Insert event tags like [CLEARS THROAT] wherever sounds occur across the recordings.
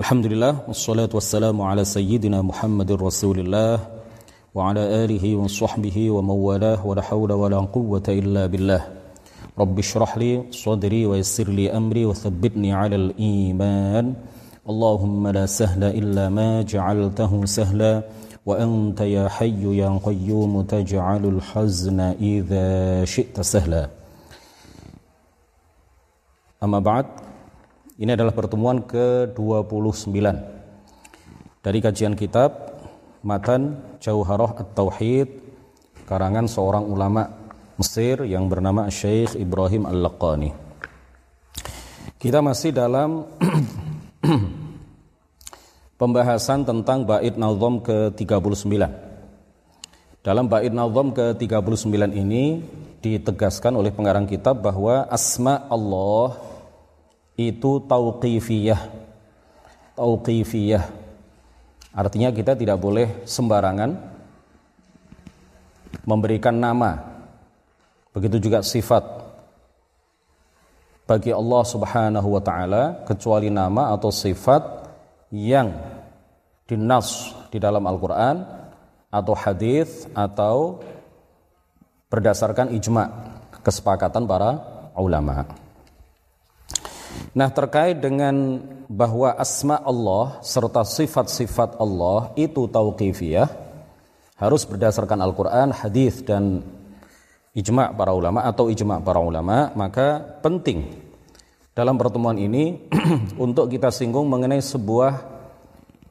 الحمد لله والصلاة والسلام على سيدنا محمد رسول الله وعلى آله وصحبه ومولاه ولا حول ولا قوة إلا بالله رب اشرح لي صدري ويسر لي أمري وثبتني على الإيمان اللهم لا سهل إلا ما جعلته سهلا وأنت يا حي يا قيوم تجعل الحزن إذا شئت سهلا أما بعد ini adalah pertemuan ke-29 dari kajian kitab Matan Jauharah At-Tauhid karangan seorang ulama Mesir yang bernama Syekh Ibrahim Al-Laqani. Kita masih dalam [CLEARS THROAT] pembahasan tentang bait nazam ke-39. Dalam bait nazam ke-39 ini ditegaskan oleh pengarang kitab bahwa asma Allah itu tauqifiyah. Tauqifiyah. Artinya kita tidak boleh sembarangan memberikan nama. Begitu juga sifat bagi Allah Subhanahu wa taala kecuali nama atau sifat yang dinas di dalam Al-Qur'an atau hadis atau berdasarkan ijma kesepakatan para ulama. Nah terkait dengan bahwa asma Allah serta sifat-sifat Allah itu tauqifiyah harus berdasarkan Al-Quran, hadis dan ijma para ulama atau ijma para ulama maka penting dalam pertemuan ini [CLEARS THROAT] untuk kita singgung mengenai sebuah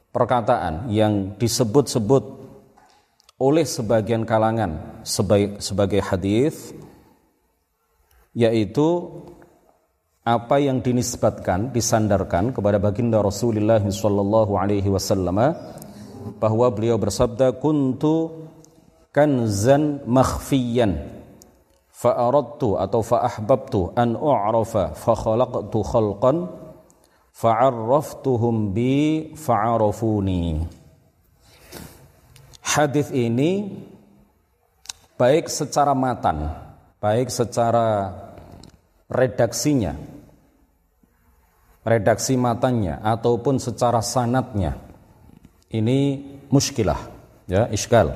perkataan yang disebut-sebut oleh sebagian kalangan sebagai, sebagai hadis yaitu apa yang dinisbatkan, disandarkan kepada baginda Rasulullah sallallahu alaihi wasallam bahwa beliau bersabda kuntu kanzan makhfiyan fa aradtu atau fa ahbabtu an u'rafa fa khalaqtu khalqan fa'arraftuhum bi fa'arafuni. Hadis ini baik secara matan baik secara redaksinya, redaksi matanya ataupun secara sanatnya ini muskilah, ya iskal,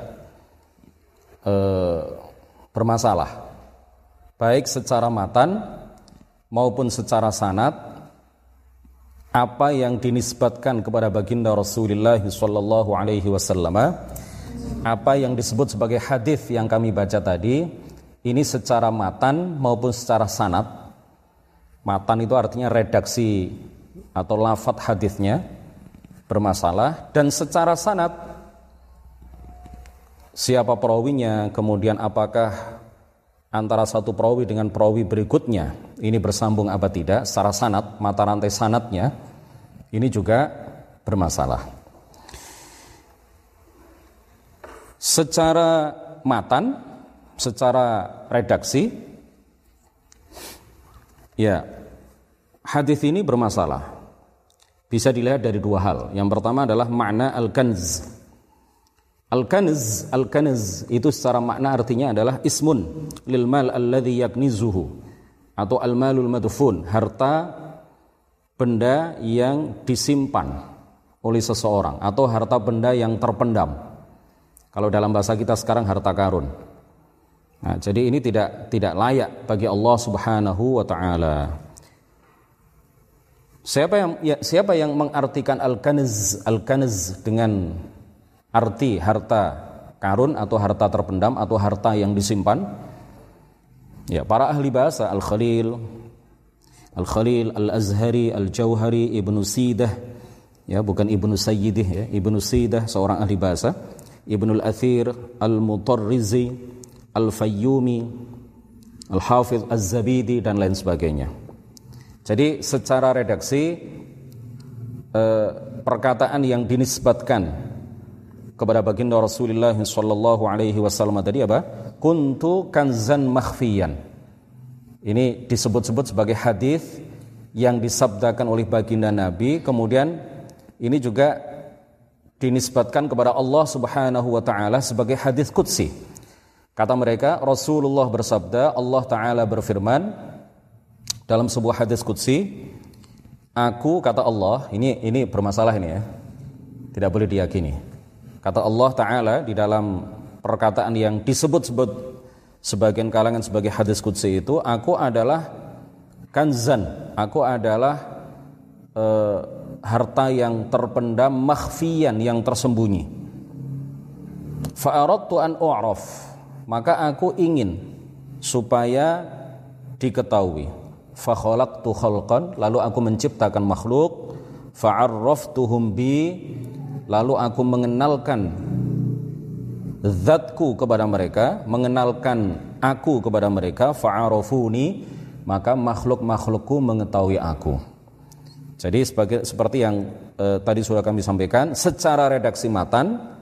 e, bermasalah, baik secara matan maupun secara sanat apa yang dinisbatkan kepada baginda Rasulullah Shallallahu Alaihi Wasallam, apa yang disebut sebagai hadis yang kami baca tadi, ini secara matan maupun secara sanat Matan itu artinya redaksi atau lafat hadisnya bermasalah dan secara sanat siapa perawinya, kemudian apakah antara satu perawi dengan perawi berikutnya ini bersambung apa tidak secara sanat, mata rantai sanatnya ini juga bermasalah. Secara matan, secara redaksi Ya, hadis ini bermasalah. Bisa dilihat dari dua hal. Yang pertama adalah makna al-kanz. Al-kanz, al-kanz itu secara makna artinya adalah ismun lil mal alladhi yaknizuhu atau al-malul madfun, harta benda yang disimpan oleh seseorang atau harta benda yang terpendam. Kalau dalam bahasa kita sekarang harta karun. Nah, jadi ini tidak tidak layak bagi Allah Subhanahu wa taala. Siapa yang ya, siapa yang mengartikan al-kanz al-kanz dengan arti harta karun atau harta terpendam atau harta yang disimpan? Ya, para ahli bahasa Al-Khalil Al-Khalil, Al-Azhari, Al-Jauhari, Ibnu Sidah, ya bukan Ibnu Sayyidih ya, Ibnu Sidah seorang ahli bahasa, Ibnu Al-Athir, Al-Mutarrizi, Al-Fayyumi, Al-Hafidh Az-Zabidi dan lain sebagainya. Jadi secara redaksi eh, perkataan yang dinisbatkan kepada baginda Rasulullah sallallahu alaihi wasallam tadi apa? Kuntu kanzan makhfiyan. Ini disebut-sebut sebagai hadis yang disabdakan oleh baginda Nabi, kemudian ini juga dinisbatkan kepada Allah Subhanahu wa taala sebagai hadis qudsi. Kata mereka, Rasulullah bersabda, Allah Ta'ala berfirman dalam sebuah hadis Qudsi, Aku kata Allah, ini ini bermasalah ini ya. Tidak boleh diyakini. Kata Allah taala di dalam perkataan yang disebut-sebut sebagian kalangan sebagai hadis qudsi itu, aku adalah kanzan, aku adalah uh, harta yang terpendam makhfiyan yang tersembunyi. Fa'aradtu an u'raf, maka aku ingin supaya diketahui. Fa khalaqtu lalu aku menciptakan makhluk. Fa'arraftuhum bi lalu aku mengenalkan zatku kepada mereka mengenalkan aku kepada mereka. Fa'arafuni maka makhluk-makhlukku mengetahui aku. Jadi sebagai seperti yang eh, tadi sudah kami sampaikan secara redaksi matan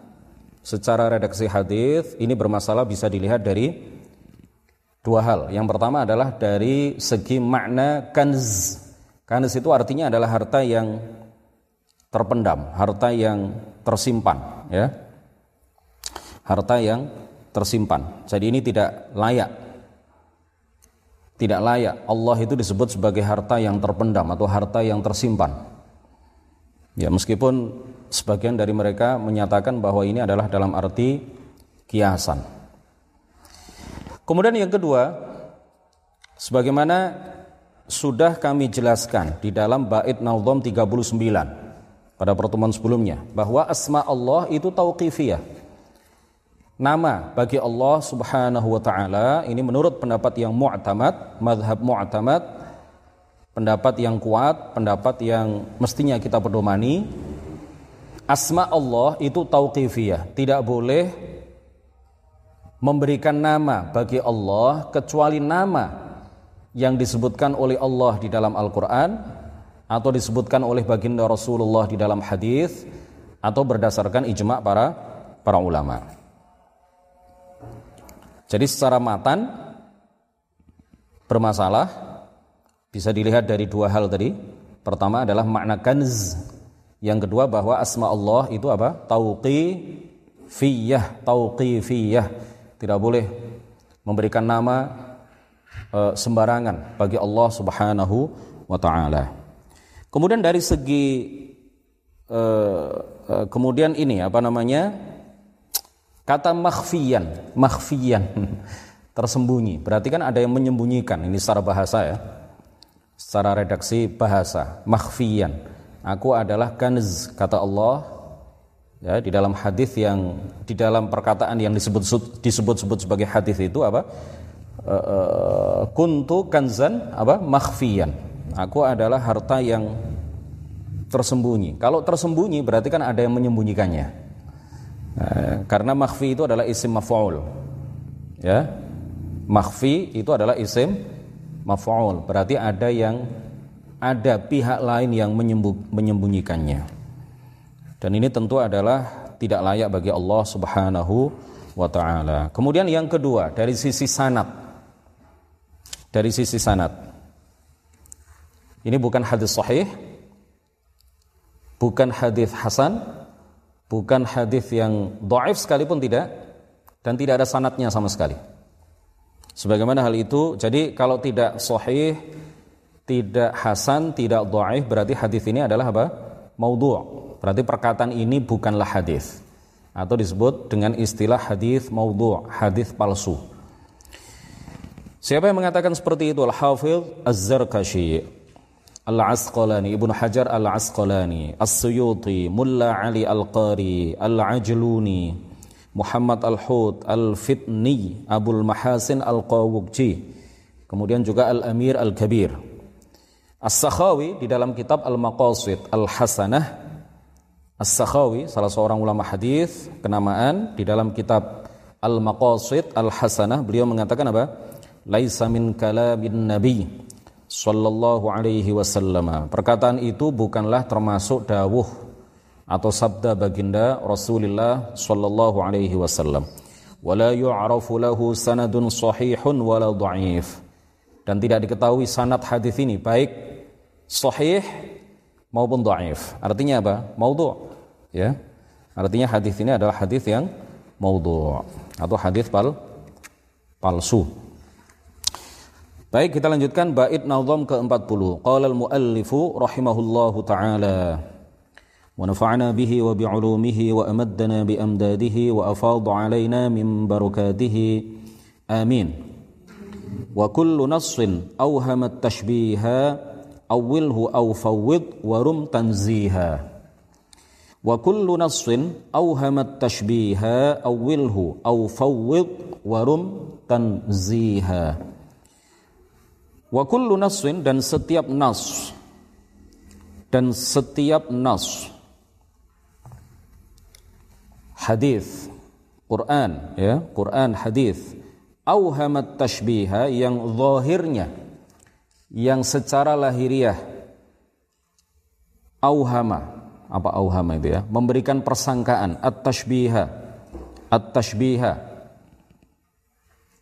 secara redaksi hadis ini bermasalah bisa dilihat dari Dua hal. Yang pertama adalah dari segi makna kanz. Kanz itu artinya adalah harta yang terpendam, harta yang tersimpan, ya. Harta yang tersimpan. Jadi ini tidak layak. Tidak layak. Allah itu disebut sebagai harta yang terpendam atau harta yang tersimpan. Ya, meskipun sebagian dari mereka menyatakan bahwa ini adalah dalam arti kiasan. Kemudian yang kedua, sebagaimana sudah kami jelaskan di dalam bait Naudham 39 pada pertemuan sebelumnya bahwa asma Allah itu tauqifiyah. Nama bagi Allah Subhanahu wa taala ini menurut pendapat yang mu'tamad, madhab mu'tamad, pendapat yang kuat, pendapat yang mestinya kita pedomani, asma Allah itu tauqifiyah, tidak boleh memberikan nama bagi Allah kecuali nama yang disebutkan oleh Allah di dalam Al-Quran atau disebutkan oleh baginda Rasulullah di dalam hadis atau berdasarkan ijma para para ulama. Jadi secara matan bermasalah bisa dilihat dari dua hal tadi. Pertama adalah makna kanz. Yang kedua bahwa asma Allah itu apa? Tauqifiyah, tauqifiyah tidak boleh memberikan nama e, sembarangan bagi Allah Subhanahu wa taala. Kemudian dari segi e, e, kemudian ini apa namanya? Kata makhfiyan, makhfiyan [LAUGHS] tersembunyi. Berarti kan ada yang menyembunyikan ini secara bahasa ya. Secara redaksi bahasa, makhfiyan. Aku adalah kanz kata Allah. Ya di dalam hadis yang di dalam perkataan yang disebut disebut-sebut sebagai hadis itu apa? Uh, kuntu kanzan apa? Makhfiyan. Aku adalah harta yang tersembunyi. Kalau tersembunyi berarti kan ada yang menyembunyikannya. Uh, karena makhfi itu adalah isim maf'ul. Ya makhfi itu adalah isim maf'ul. Berarti ada yang ada pihak lain yang menyembunyikannya dan ini tentu adalah tidak layak bagi Allah Subhanahu wa taala. Kemudian yang kedua, dari sisi sanad. Dari sisi sanad. Ini bukan hadis sahih, bukan hadis hasan, bukan hadis yang dhaif sekalipun tidak dan tidak ada sanatnya sama sekali. Sebagaimana hal itu, jadi kalau tidak sahih, tidak hasan, tidak dhaif berarti hadis ini adalah apa? Maudhu'. Berarti perkataan ini bukanlah hadis atau disebut dengan istilah hadis maudhu', hadis palsu. Siapa yang mengatakan seperti itu? Al-Hafidh Az-Zarkashi, Al-Asqalani, Ibnu Hajar Al-Asqalani, As-Suyuti, Mulla Ali Al-Qari, Al-Ajluni, Muhammad Al-Hud, Al-Fitni, Abul Mahasin Al-Qawukji, kemudian juga Al-Amir Al-Kabir. As-Sakhawi di dalam kitab Al-Maqasid Al-Hasanah As-Sakhawi, salah seorang ulama hadis kenamaan di dalam kitab Al-Maqasid Al-Hasanah, beliau mengatakan apa? Laisa min kalamin nabi sallallahu alaihi wasallam. Perkataan itu bukanlah termasuk dawuh atau sabda baginda Rasulullah sallallahu alaihi wasallam. Wala yu'rafu lahu sanadun sahihun wala dhaif. Dan tidak diketahui sanad hadis ini baik sahih maupun dhaif. Artinya apa? Maudhu' ya artinya hadis ini adalah hadis yang maudhu atau hadis pal palsu Baik, kita lanjutkan bait nazam ke-40. Qala al-muallifu rahimahullahu taala wa nafa'na bihi wa bi'ulumihi wa amaddana bi amdadihi wa afadha alaina min barakatihi. Amin. Wa kullu nassin awhama at-tashbiha awwilhu aw fawwid wa rum tanziha. Wa kullu nassin awhama at-tashbiha awwilhu aw fawwid wa rum tanziha. Wa kullu naswin dan setiap nas. Dan setiap nas. Hadis Quran ya. Quran hadis auhamat tashbiha yang zahirnya yang secara lahiriah auhama apa auhama itu ya memberikan persangkaan at-tashbiha at-tashbiha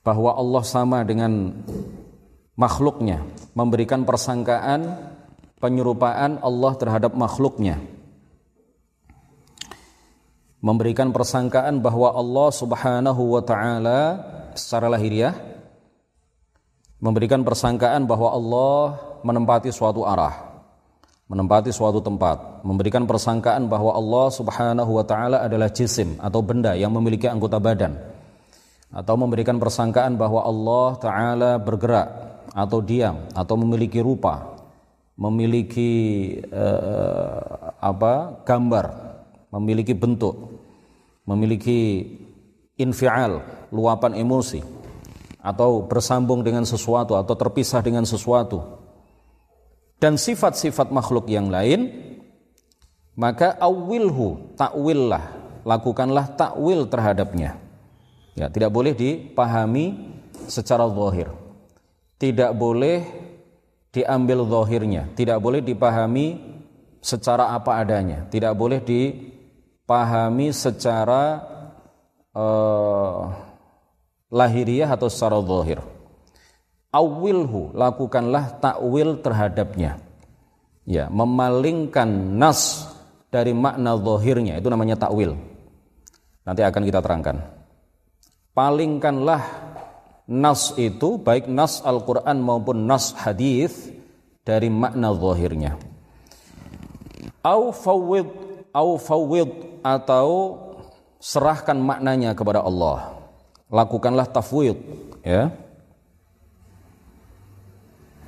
bahwa Allah sama dengan makhluknya, memberikan persangkaan penyerupaan Allah terhadap makhluknya. Memberikan persangkaan bahwa Allah Subhanahu wa taala secara lahiriah memberikan persangkaan bahwa Allah menempati suatu arah, menempati suatu tempat, memberikan persangkaan bahwa Allah Subhanahu wa taala adalah jisim atau benda yang memiliki anggota badan atau memberikan persangkaan bahwa Allah taala bergerak atau diam atau memiliki rupa, memiliki uh, apa? gambar, memiliki bentuk, memiliki infial, luapan emosi atau bersambung dengan sesuatu atau terpisah dengan sesuatu dan sifat-sifat makhluk yang lain maka awilhu takwillah lakukanlah takwil terhadapnya. Ya tidak boleh dipahami secara zahir. Tidak boleh diambil zahirnya, tidak boleh dipahami secara apa adanya, tidak boleh dipahami secara uh, lahiriah atau secara zahir. Awilhu, lakukanlah takwil terhadapnya. Ya, memalingkan nas dari makna zahirnya itu namanya takwil. Nanti akan kita terangkan. Palingkanlah nas itu baik nas Al-Qur'an maupun nas hadis dari makna zahirnya. Au fawwid au fawwid atau serahkan maknanya kepada Allah. Lakukanlah tafwid ya.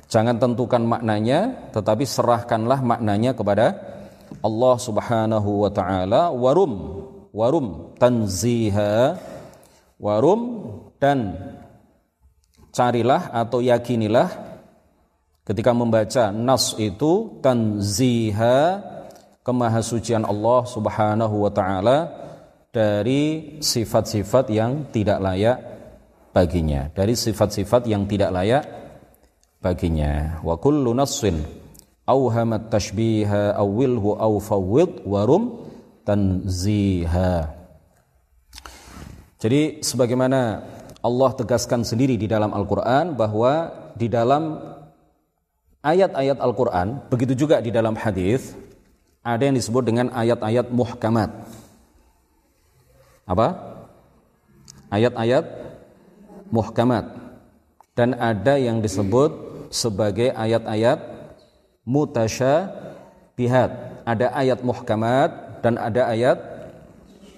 Jangan tentukan maknanya tetapi serahkanlah maknanya kepada Allah Subhanahu wa taala. Warum? Warum? Tanziha. Warum? Dan carilah atau yakinilah ketika membaca nas itu tanziha kemahasucian Allah Subhanahu wa taala dari sifat-sifat yang tidak layak baginya, dari sifat-sifat yang tidak layak baginya. Wa kullu nassin awhamat tashbiha awilhu aw fawwid warum tanziha. Jadi sebagaimana Allah tegaskan sendiri di dalam Al-Quran bahwa di dalam ayat-ayat Al-Quran, begitu juga di dalam hadis ada yang disebut dengan ayat-ayat muhkamat. Apa? Ayat-ayat muhkamat. Dan ada yang disebut sebagai ayat-ayat mutasyabihat. Ada ayat muhkamat dan ada ayat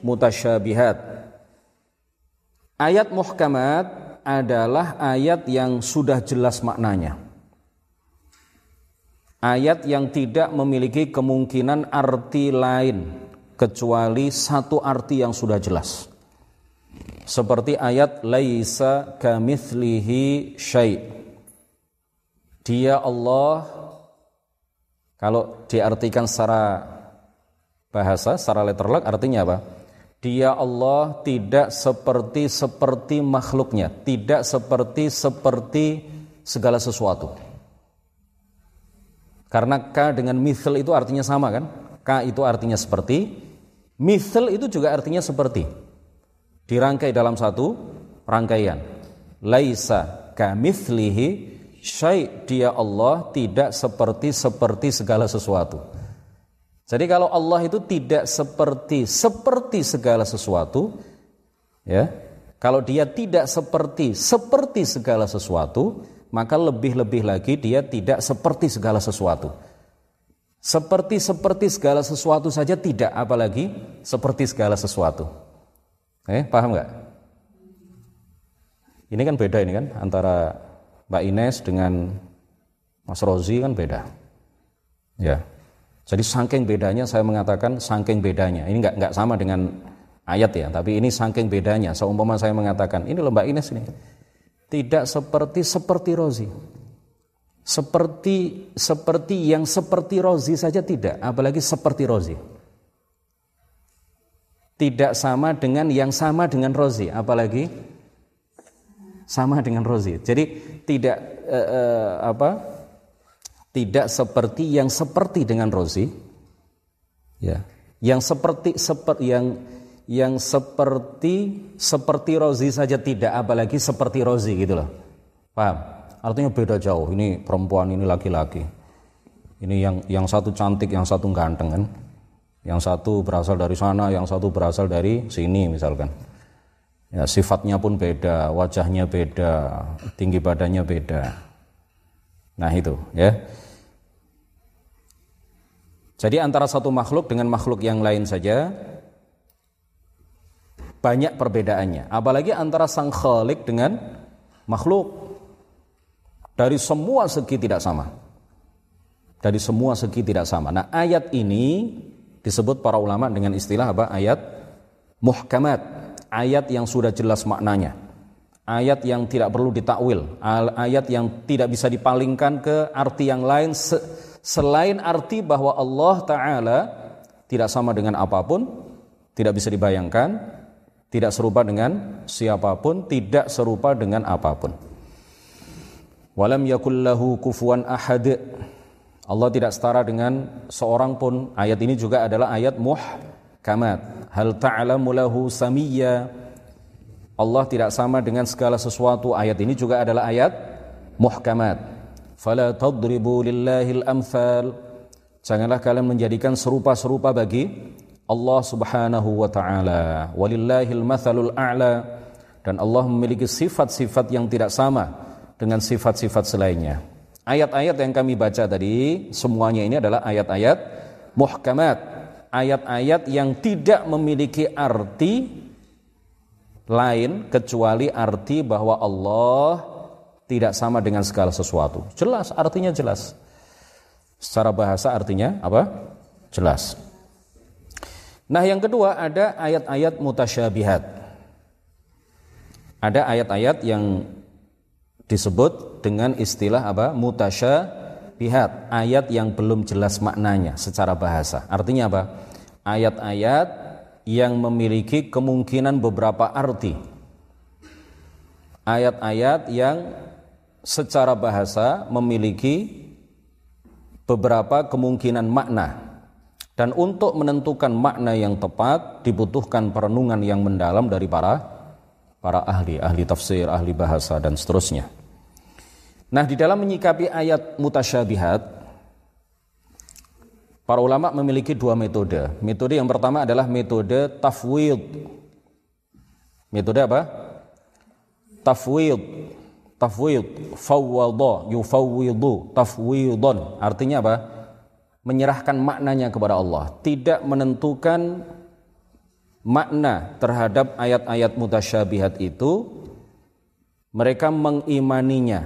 mutasyabihat. Ayat muhkamat adalah ayat yang sudah jelas maknanya. Ayat yang tidak memiliki kemungkinan arti lain kecuali satu arti yang sudah jelas. Seperti ayat laisa kamitslihi syai. Dia Allah kalau diartikan secara bahasa, secara letterlock artinya apa? Dia Allah tidak seperti seperti makhluknya, tidak seperti seperti segala sesuatu. Karena K dengan mithl itu artinya sama kan? K itu artinya seperti, mithl itu juga artinya seperti. Dirangkai dalam satu rangkaian. Laisa kamitslihi syai' dia Allah tidak seperti seperti segala sesuatu. Jadi kalau Allah itu tidak seperti seperti segala sesuatu, ya. Kalau dia tidak seperti seperti segala sesuatu, maka lebih-lebih lagi dia tidak seperti segala sesuatu. Seperti seperti segala sesuatu saja tidak, apalagi seperti segala sesuatu. Eh, paham nggak? Ini kan beda ini kan antara Mbak Ines dengan Mas Rozi kan beda. Ya. Jadi saking bedanya saya mengatakan saking bedanya. Ini nggak nggak sama dengan ayat ya, tapi ini saking bedanya. Seumpama saya mengatakan ini loh Mbak Ines ini tidak seperti seperti Rozi seperti seperti yang seperti Rozi saja tidak, apalagi seperti Rozi. Tidak sama dengan yang sama dengan Rozi, apalagi sama dengan Rozi. Jadi tidak eh, eh, apa? Tidak seperti yang seperti dengan Rozi. Ya. Yang seperti seperti yang yang seperti seperti Rozi saja tidak, apalagi seperti Rozi gitu loh. Paham? Artinya beda jauh. Ini perempuan, ini laki-laki. Ini yang yang satu cantik, yang satu ganteng kan. Yang satu berasal dari sana, yang satu berasal dari sini misalkan. Ya, sifatnya pun beda, wajahnya beda, tinggi badannya beda. Nah, itu ya. Jadi antara satu makhluk dengan makhluk yang lain saja banyak perbedaannya. Apalagi antara sang khalik dengan makhluk. Dari semua segi tidak sama. Dari semua segi tidak sama. Nah, ayat ini disebut para ulama dengan istilah apa? Ayat muhkamat. Ayat yang sudah jelas maknanya. Ayat yang tidak perlu ditakwil, ayat yang tidak bisa dipalingkan ke arti yang lain selain arti bahwa Allah taala tidak sama dengan apa pun, tidak bisa dibayangkan, tidak serupa dengan siapa pun, tidak serupa dengan apa pun. Walam yakullahu kufuan ahad. Allah tidak setara dengan seorang pun. Ayat ini juga adalah ayat muhkamat. Hal ta'lamu lahu samiyya. Allah tidak sama dengan segala sesuatu. Ayat ini juga adalah ayat muhkamat. Fala tadribu lillahil amthal. Janganlah kalian menjadikan serupa-serupa bagi Allah Subhanahu wa taala. Walillahil mathalul a'la. Dan Allah memiliki sifat-sifat yang tidak sama dengan sifat-sifat selainnya. Ayat-ayat yang kami baca tadi semuanya ini adalah ayat-ayat muhkamat, ayat-ayat yang tidak memiliki arti lain kecuali arti bahwa Allah tidak sama dengan segala sesuatu. Jelas artinya jelas. Secara bahasa artinya apa? Jelas. Nah, yang kedua ada ayat-ayat mutasyabihat. Ada ayat-ayat yang disebut dengan istilah apa? Mutasyabihat, ayat yang belum jelas maknanya secara bahasa. Artinya apa? Ayat-ayat yang memiliki kemungkinan beberapa arti. Ayat-ayat yang secara bahasa memiliki beberapa kemungkinan makna. Dan untuk menentukan makna yang tepat dibutuhkan perenungan yang mendalam dari para para ahli, ahli tafsir, ahli bahasa dan seterusnya. Nah, di dalam menyikapi ayat mutasyabihat, para ulama memiliki dua metode. Metode yang pertama adalah metode tafwid. Metode apa? Tafwid. Tafwid, fawwadha, yufawwidu, tafwidun. Artinya apa? Menyerahkan maknanya kepada Allah, tidak menentukan makna terhadap ayat-ayat mutasyabihat itu mereka mengimaninya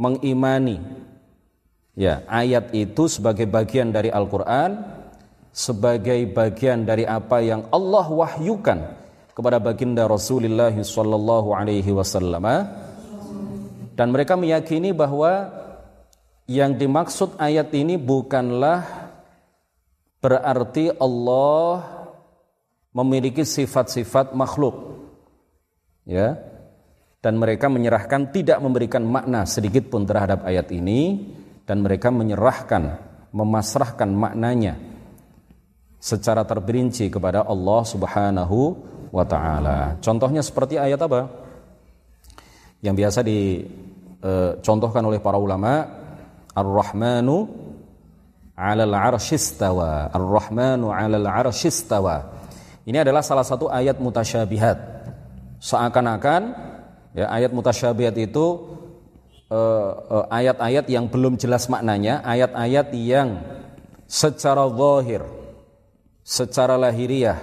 mengimani. Ya ayat itu sebagai bagian dari Al-Qur'an sebagai bagian dari apa yang Allah wahyukan kepada baginda Rasulullah sallallahu alaihi wasallam dan mereka meyakini bahwa yang dimaksud ayat ini bukanlah berarti Allah memiliki sifat-sifat makhluk. Ya. Dan mereka menyerahkan tidak memberikan makna sedikit pun terhadap ayat ini dan mereka menyerahkan, memasrahkan maknanya secara terperinci kepada Allah Subhanahu wa taala. Contohnya seperti ayat apa? Yang biasa dicontohkan e, oleh para ulama, Ar-Rahmanu 'alal 'arsyistawa. Ar-Rahmanu 'alal 'arsyistawa. Ini adalah salah satu ayat mutasyabihat. Seakan-akan ya ayat mutasyabihat itu eh, eh, ayat-ayat uh, uh, yang belum jelas maknanya, ayat-ayat yang secara zahir, secara lahiriah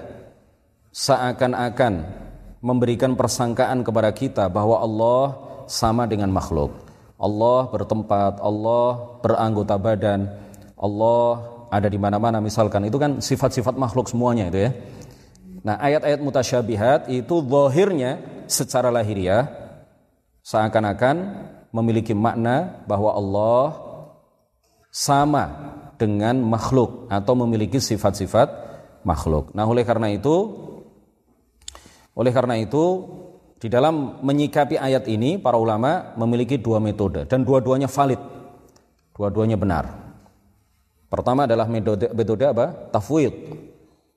seakan-akan memberikan persangkaan kepada kita bahwa Allah sama dengan makhluk. Allah bertempat, Allah beranggota badan, Allah ada di mana-mana misalkan itu kan sifat-sifat makhluk semuanya itu ya. Nah, ayat-ayat mutasyabihat itu zahirnya secara lahiriah seakan-akan memiliki makna bahwa Allah sama dengan makhluk atau memiliki sifat-sifat makhluk. Nah, oleh karena itu oleh karena itu di dalam menyikapi ayat ini para ulama memiliki dua metode dan dua-duanya valid. Dua-duanya benar. Pertama adalah metode metode apa? Tafwid.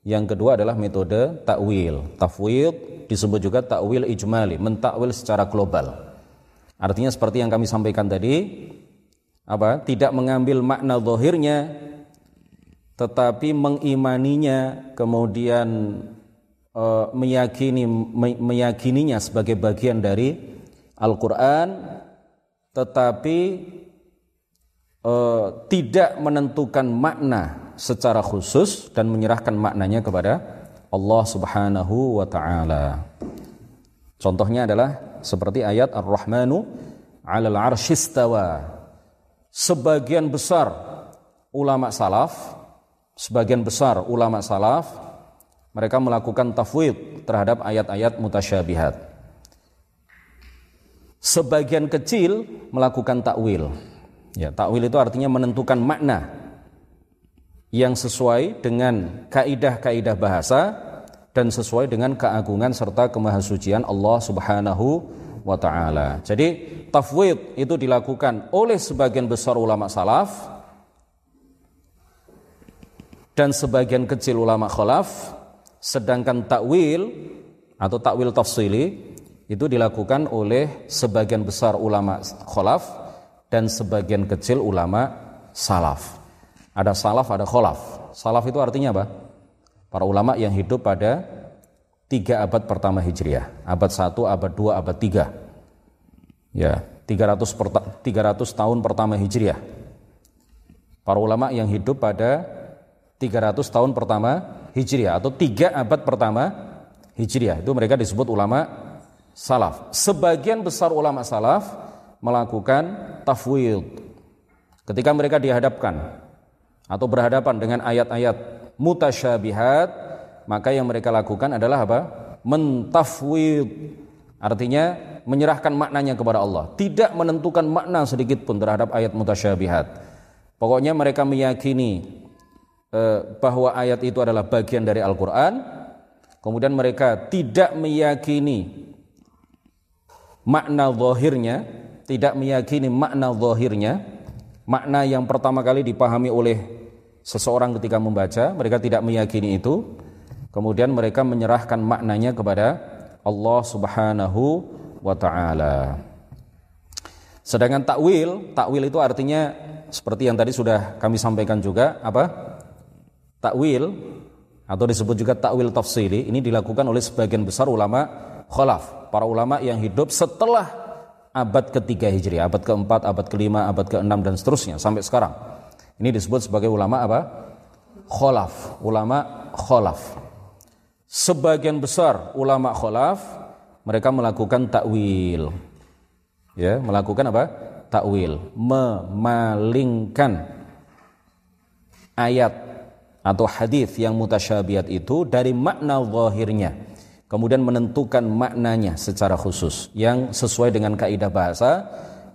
Yang kedua adalah metode takwil. Tafwid disebut juga takwil ijmali, mentakwil secara global. Artinya seperti yang kami sampaikan tadi, apa? Tidak mengambil makna zahirnya tetapi mengimaninya kemudian e, meyakini me, meyakininya sebagai bagian dari Al-Qur'an tetapi uh, tidak menentukan makna secara khusus dan menyerahkan maknanya kepada Allah Subhanahu wa taala. Contohnya adalah seperti ayat Ar-Rahmanu 'alal 'arsyistawa. Sebagian besar ulama salaf, sebagian besar ulama salaf mereka melakukan tafwid terhadap ayat-ayat mutasyabihat. Sebagian kecil melakukan takwil. Ya, takwil itu artinya menentukan makna yang sesuai dengan kaidah-kaidah bahasa dan sesuai dengan keagungan serta kemahasucian Allah Subhanahu wa taala. Jadi tafwid itu dilakukan oleh sebagian besar ulama salaf dan sebagian kecil ulama khalaf, sedangkan takwil atau takwil tafsili itu dilakukan oleh sebagian besar ulama khalaf dan sebagian kecil ulama salaf. Ada salaf, ada kholaf. Salaf itu artinya apa? Para ulama yang hidup pada tiga abad pertama Hijriah. Abad 1, abad 2, abad 3. Ya, 300, 300 tahun pertama Hijriah. Para ulama yang hidup pada 300 tahun pertama Hijriah atau tiga abad pertama Hijriah. Itu mereka disebut ulama salaf. Sebagian besar ulama salaf melakukan tafwid. Ketika mereka dihadapkan atau berhadapan dengan ayat-ayat mutasyabihat, maka yang mereka lakukan adalah apa? Mentafwid. Artinya menyerahkan maknanya kepada Allah, tidak menentukan makna sedikit pun terhadap ayat mutasyabihat. Pokoknya mereka meyakini eh, bahwa ayat itu adalah bagian dari Al-Qur'an, kemudian mereka tidak meyakini makna zahirnya tidak meyakini makna zahirnya, makna yang pertama kali dipahami oleh seseorang ketika membaca, mereka tidak meyakini itu. Kemudian mereka menyerahkan maknanya kepada Allah Subhanahu wa taala. Sedangkan takwil, takwil itu artinya seperti yang tadi sudah kami sampaikan juga, apa? Takwil atau disebut juga takwil tafsili ini dilakukan oleh sebagian besar ulama khalaf, para ulama yang hidup setelah abad ketiga Hijriah, abad keempat, abad kelima, abad keenam dan seterusnya sampai sekarang. Ini disebut sebagai ulama apa? Kholaf, ulama kholaf. Sebagian besar ulama kholaf mereka melakukan takwil. Ya, melakukan apa? Takwil, memalingkan ayat atau hadis yang mutasyabihat itu dari makna zahirnya kemudian menentukan maknanya secara khusus yang sesuai dengan kaidah bahasa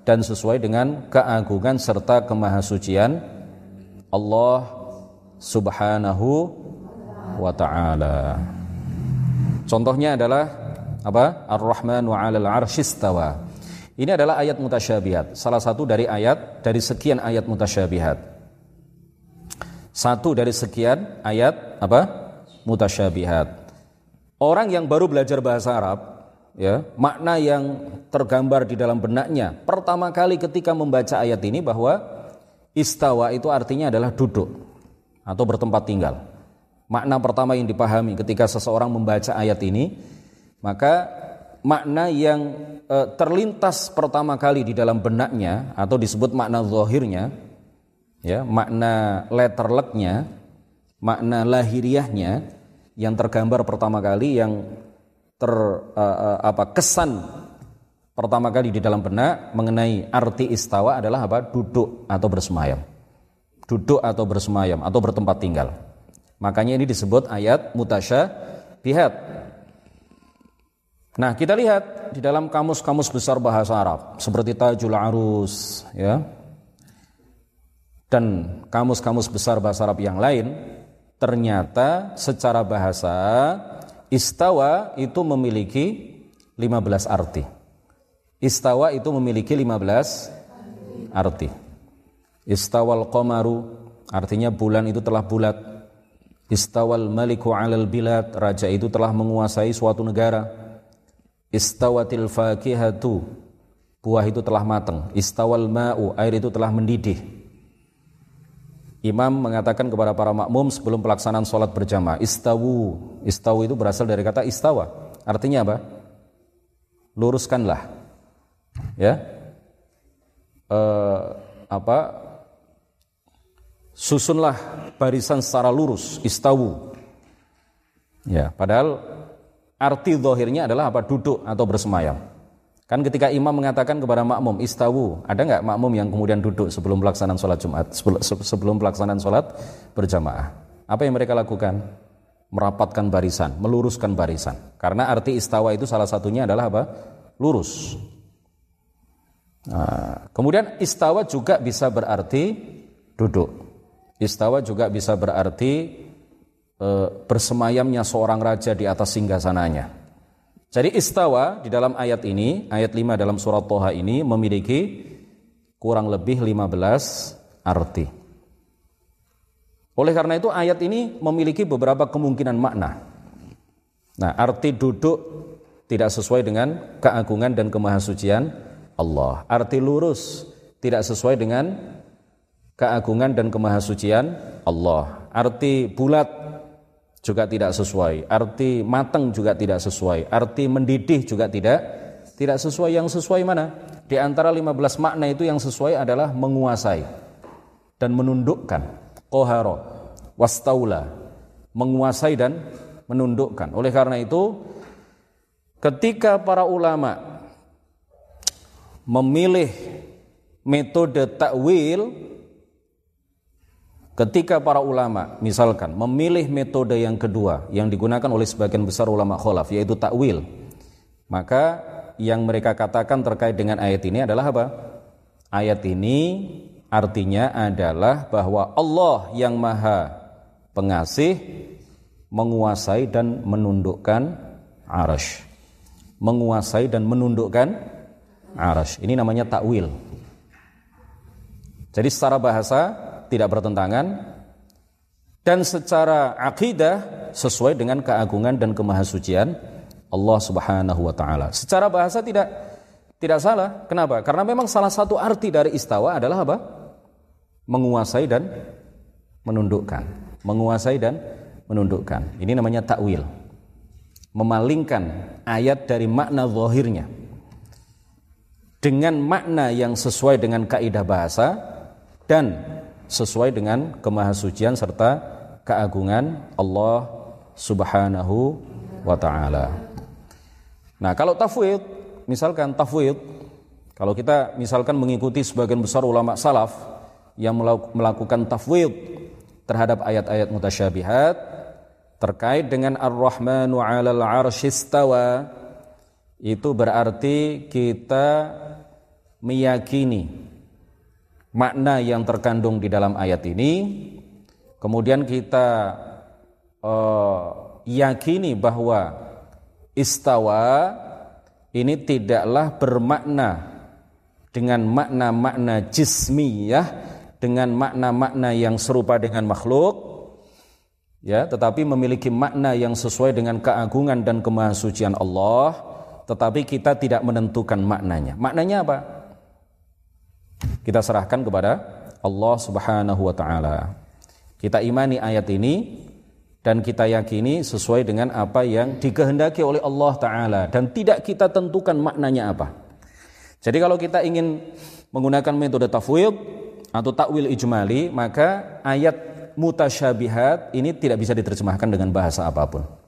dan sesuai dengan keagungan serta kemahasucian Allah Subhanahu wa taala. Contohnya adalah apa? Ar-Rahman wa 'alal 'arsyistawa. Ini adalah ayat mutasyabihat, salah satu dari ayat dari sekian ayat mutasyabihat. Satu dari sekian ayat apa? Mutasyabihat. Orang yang baru belajar bahasa Arab, ya, makna yang tergambar di dalam benaknya pertama kali ketika membaca ayat ini bahwa istawa itu artinya adalah duduk atau bertempat tinggal. Makna pertama yang dipahami ketika seseorang membaca ayat ini, maka makna yang e, terlintas pertama kali di dalam benaknya atau disebut makna zahirnya ya makna letterleknya makna lahiriahnya yang tergambar pertama kali yang ter e, e, apa kesan pertama kali di dalam benak mengenai arti istawa adalah apa duduk atau bersemayam duduk atau bersemayam atau bertempat tinggal makanya ini disebut ayat mutasyabihat Nah, kita lihat di dalam kamus-kamus besar bahasa Arab seperti Tajul Arus ya. Dan kamus-kamus besar bahasa Arab yang lain ternyata secara bahasa istawa itu memiliki 15 arti. Istawa itu memiliki 15 arti. Istawal qamaru artinya bulan itu telah bulat. Istawal maliku alal bilad raja itu telah menguasai suatu negara. Istawatil fakihatu buah itu telah matang. Istawal ma'u air itu telah mendidih. Imam mengatakan kepada para makmum sebelum pelaksanaan sholat berjamaah istawu. Istawu itu berasal dari kata istawa. Artinya apa? Luruskanlah ya e, apa susunlah barisan secara lurus istawu ya padahal arti zahirnya adalah apa? Duduk atau bersemayam. Kan ketika imam mengatakan kepada makmum, istawu, ada nggak makmum yang kemudian duduk sebelum pelaksanaan sholat Jumat, sebelum pelaksanaan sholat berjamaah? Apa yang mereka lakukan? Merapatkan barisan, meluruskan barisan. Karena arti istawa itu salah satunya adalah apa? Lurus. Nah, kemudian istawa juga bisa berarti duduk. Istawa juga bisa berarti e, bersemayamnya seorang raja di atas singgasananya. Jadi istawa di dalam ayat ini, ayat 5 dalam surat Toha ini memiliki kurang lebih 15 arti. Oleh karena itu ayat ini memiliki beberapa kemungkinan makna. Nah, arti duduk tidak sesuai dengan keagungan dan kemahasucian Allah. Arti lurus tidak sesuai dengan keagungan dan kemahasucian Allah. Arti bulat juga tidak sesuai, arti matang juga tidak sesuai, arti mendidih juga tidak tidak sesuai. Yang sesuai mana? Di antara 15 makna itu yang sesuai adalah menguasai dan menundukkan. Koharo, wastaula, menguasai dan menundukkan. Oleh karena itu, ketika para ulama memilih metode takwil Ketika para ulama misalkan memilih metode yang kedua yang digunakan oleh sebagian besar ulama kholaf yaitu takwil, maka yang mereka katakan terkait dengan ayat ini adalah apa? Ayat ini artinya adalah bahwa Allah yang Maha Pengasih menguasai dan menundukkan arash. Menguasai dan menundukkan arash. Ini namanya takwil. Jadi secara bahasa tidak bertentangan dan secara akidah sesuai dengan keagungan dan kemahasucian Allah Subhanahu wa taala. Secara bahasa tidak tidak salah. Kenapa? Karena memang salah satu arti dari istawa adalah apa? Menguasai dan menundukkan. Menguasai dan menundukkan. Ini namanya takwil. Memalingkan ayat dari makna zahirnya dengan makna yang sesuai dengan kaidah bahasa dan sesuai dengan kemahasucian serta keagungan Allah Subhanahu wa taala. Nah, kalau tafwid, misalkan tafwid, kalau kita misalkan mengikuti sebagian besar ulama salaf yang melakukan tafwid terhadap ayat-ayat mutasyabihat terkait dengan Ar-Rahmanu 'alal 'arsyistawa itu berarti kita meyakini makna yang terkandung di dalam ayat ini. Kemudian kita uh, yakini bahwa istawa ini tidaklah bermakna dengan makna-makna jismiyah dengan makna-makna yang serupa dengan makhluk ya tetapi memiliki makna yang sesuai dengan keagungan dan kemahasucian Allah tetapi kita tidak menentukan maknanya maknanya apa kita serahkan kepada Allah Subhanahu wa taala. Kita imani ayat ini dan kita yakini sesuai dengan apa yang dikehendaki oleh Allah Ta'ala dan tidak kita tentukan maknanya apa. Jadi kalau kita ingin menggunakan metode tafwid atau takwil ijmali, maka ayat mutasyabihat ini tidak bisa diterjemahkan dengan bahasa apa pun.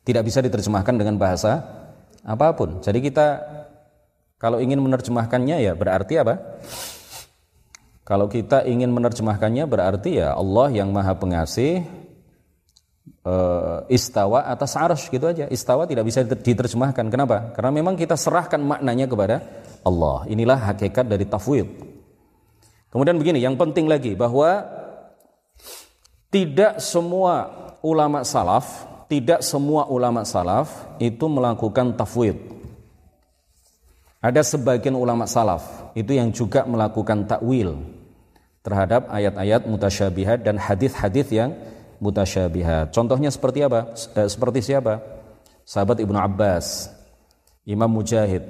Tidak bisa diterjemahkan dengan bahasa apa pun. Jadi kita kalau ingin menerjemahkannya ya berarti apa? Kalau kita ingin menerjemahkannya berarti ya Allah yang Maha Pengasih uh, istawa atas arsh gitu aja. Istawa tidak bisa diterjemahkan. Kenapa? Karena memang kita serahkan maknanya kepada Allah. Inilah hakikat dari tafwid. Kemudian begini, yang penting lagi bahwa tidak semua ulama salaf, tidak semua ulama salaf itu melakukan tafwid. Ada sebagian ulama salaf itu yang juga melakukan takwil terhadap ayat-ayat mutasyabihat dan hadis-hadis yang mutasyabihat. Contohnya seperti apa? Eh, seperti siapa? Sahabat Ibnu Abbas, Imam Mujahid,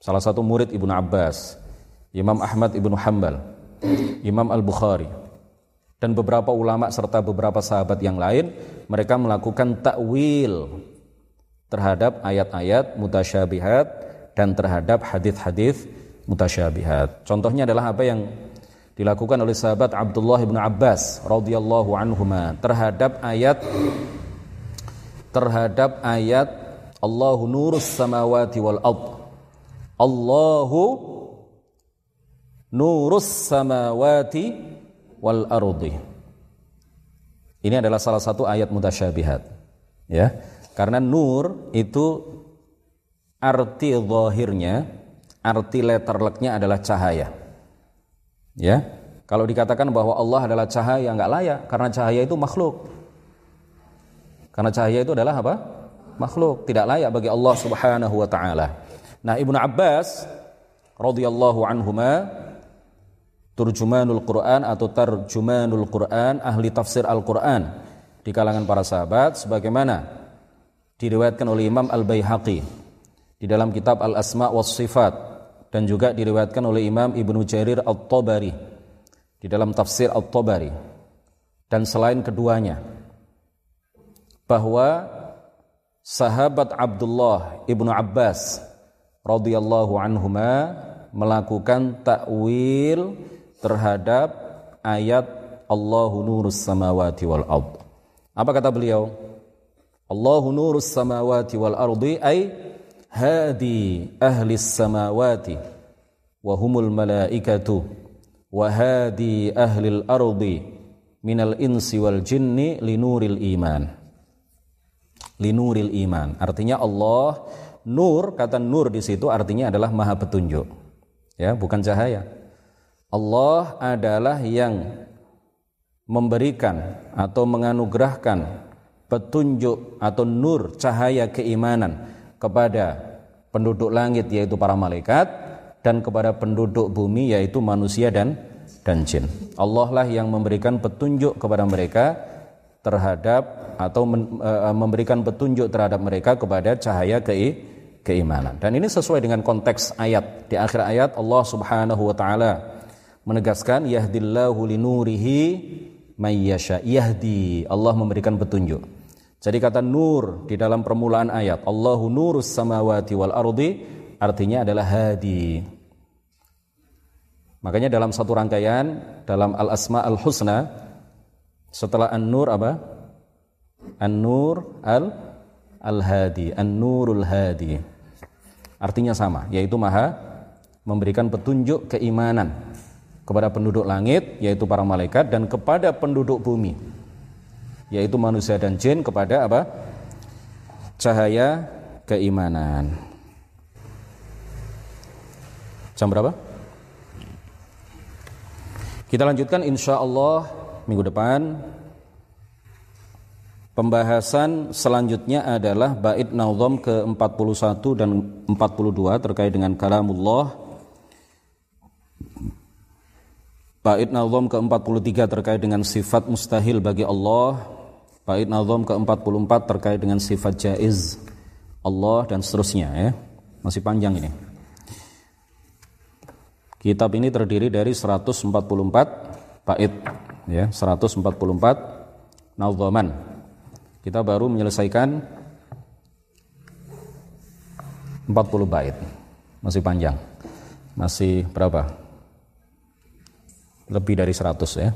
salah satu murid Ibnu Abbas, Imam Ahmad Ibnu Hambal, Imam Al-Bukhari, dan beberapa ulama serta beberapa sahabat yang lain, mereka melakukan takwil terhadap ayat-ayat mutasyabihat dan terhadap hadis-hadis mutasyabihat. Contohnya adalah apa yang dilakukan oleh sahabat Abdullah bin Abbas radhiyallahu anhuma terhadap ayat terhadap ayat Allahu nurus samawati wal ard Allahu nurus samawati wal ardi ini adalah salah satu ayat mutasyabihat ya karena nur itu arti zahirnya arti letterleknya adalah cahaya Ya, kalau dikatakan bahwa Allah adalah cahaya nggak layak karena cahaya itu makhluk. Karena cahaya itu adalah apa? Makhluk, tidak layak bagi Allah Subhanahu wa taala. Nah, Ibnu Abbas radhiyallahu anhuma turjumanul Quran atau tarjumanul Quran, ahli tafsir Al-Quran di kalangan para sahabat sebagaimana diriwayatkan oleh Imam Al-Baihaqi di dalam kitab Al-Asma was Sifat dan juga diriwayatkan oleh Imam Ibnu Jarir At-Tabari di dalam tafsir At-Tabari. Dan selain keduanya bahwa sahabat Abdullah Ibnu Abbas radhiyallahu anhuma melakukan takwil terhadap ayat Allahu nurus samawati wal ard. Apa kata beliau? Allahu nurus samawati wal ardi ay hadi ahli samawati wa humul malaikatu wa hadi ahli al-ardi minal insi wal jinni linuril iman linuril iman artinya Allah nur kata nur di situ artinya adalah maha petunjuk ya bukan cahaya Allah adalah yang memberikan atau menganugerahkan petunjuk atau nur cahaya keimanan kepada penduduk langit yaitu para malaikat dan kepada penduduk bumi yaitu manusia dan dan jin. Allah lah yang memberikan petunjuk kepada mereka terhadap atau men, e, memberikan petunjuk terhadap mereka kepada cahaya ke, keimanan. Dan ini sesuai dengan konteks ayat. Di akhir ayat Allah Subhanahu wa taala menegaskan yahdillahu linurihi mayyasha. Yahdi. Allah memberikan petunjuk. Jadi kata nur di dalam permulaan ayat Allahu nurus samawati wal ardi artinya adalah hadi. Makanya dalam satu rangkaian dalam Al-Asma Al-Husna setelah An-Nur apa? An-Nur Al Al-Hadi, An-Nurul Hadi. Artinya sama, yaitu Maha memberikan petunjuk keimanan kepada penduduk langit yaitu para malaikat dan kepada penduduk bumi yaitu manusia dan jin kepada apa? cahaya keimanan. Jam berapa? Kita lanjutkan insya Allah minggu depan. Pembahasan selanjutnya adalah bait naudham ke-41 dan 42 terkait dengan kalamullah. Bait naudham ke-43 terkait dengan sifat mustahil bagi Allah Bait nazam ke-44 terkait dengan sifat jaiz Allah dan seterusnya ya. Masih panjang ini. Kitab ini terdiri dari 144 bait ya, 144 nadhaman. Kita baru menyelesaikan 40 bait. Masih panjang. Masih berapa? lebih dari 100 ya.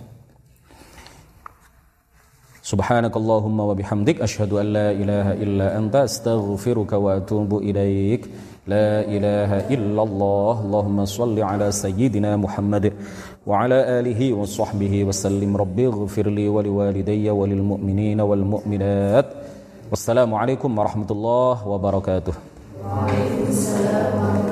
Subhanakallahumma wa bihamdik asyhadu an la ilaha illa anta astaghfiruka wa atubu ilaik. لا إله إلا الله اللهم صل على سيدنا محمد وعلى آله وصحبه وسلم ربي اغفر لي ولوالدي وللمؤمنين والمؤمنات والسلام عليكم ورحمة الله وبركاته وعليكم السلام ورحمة الله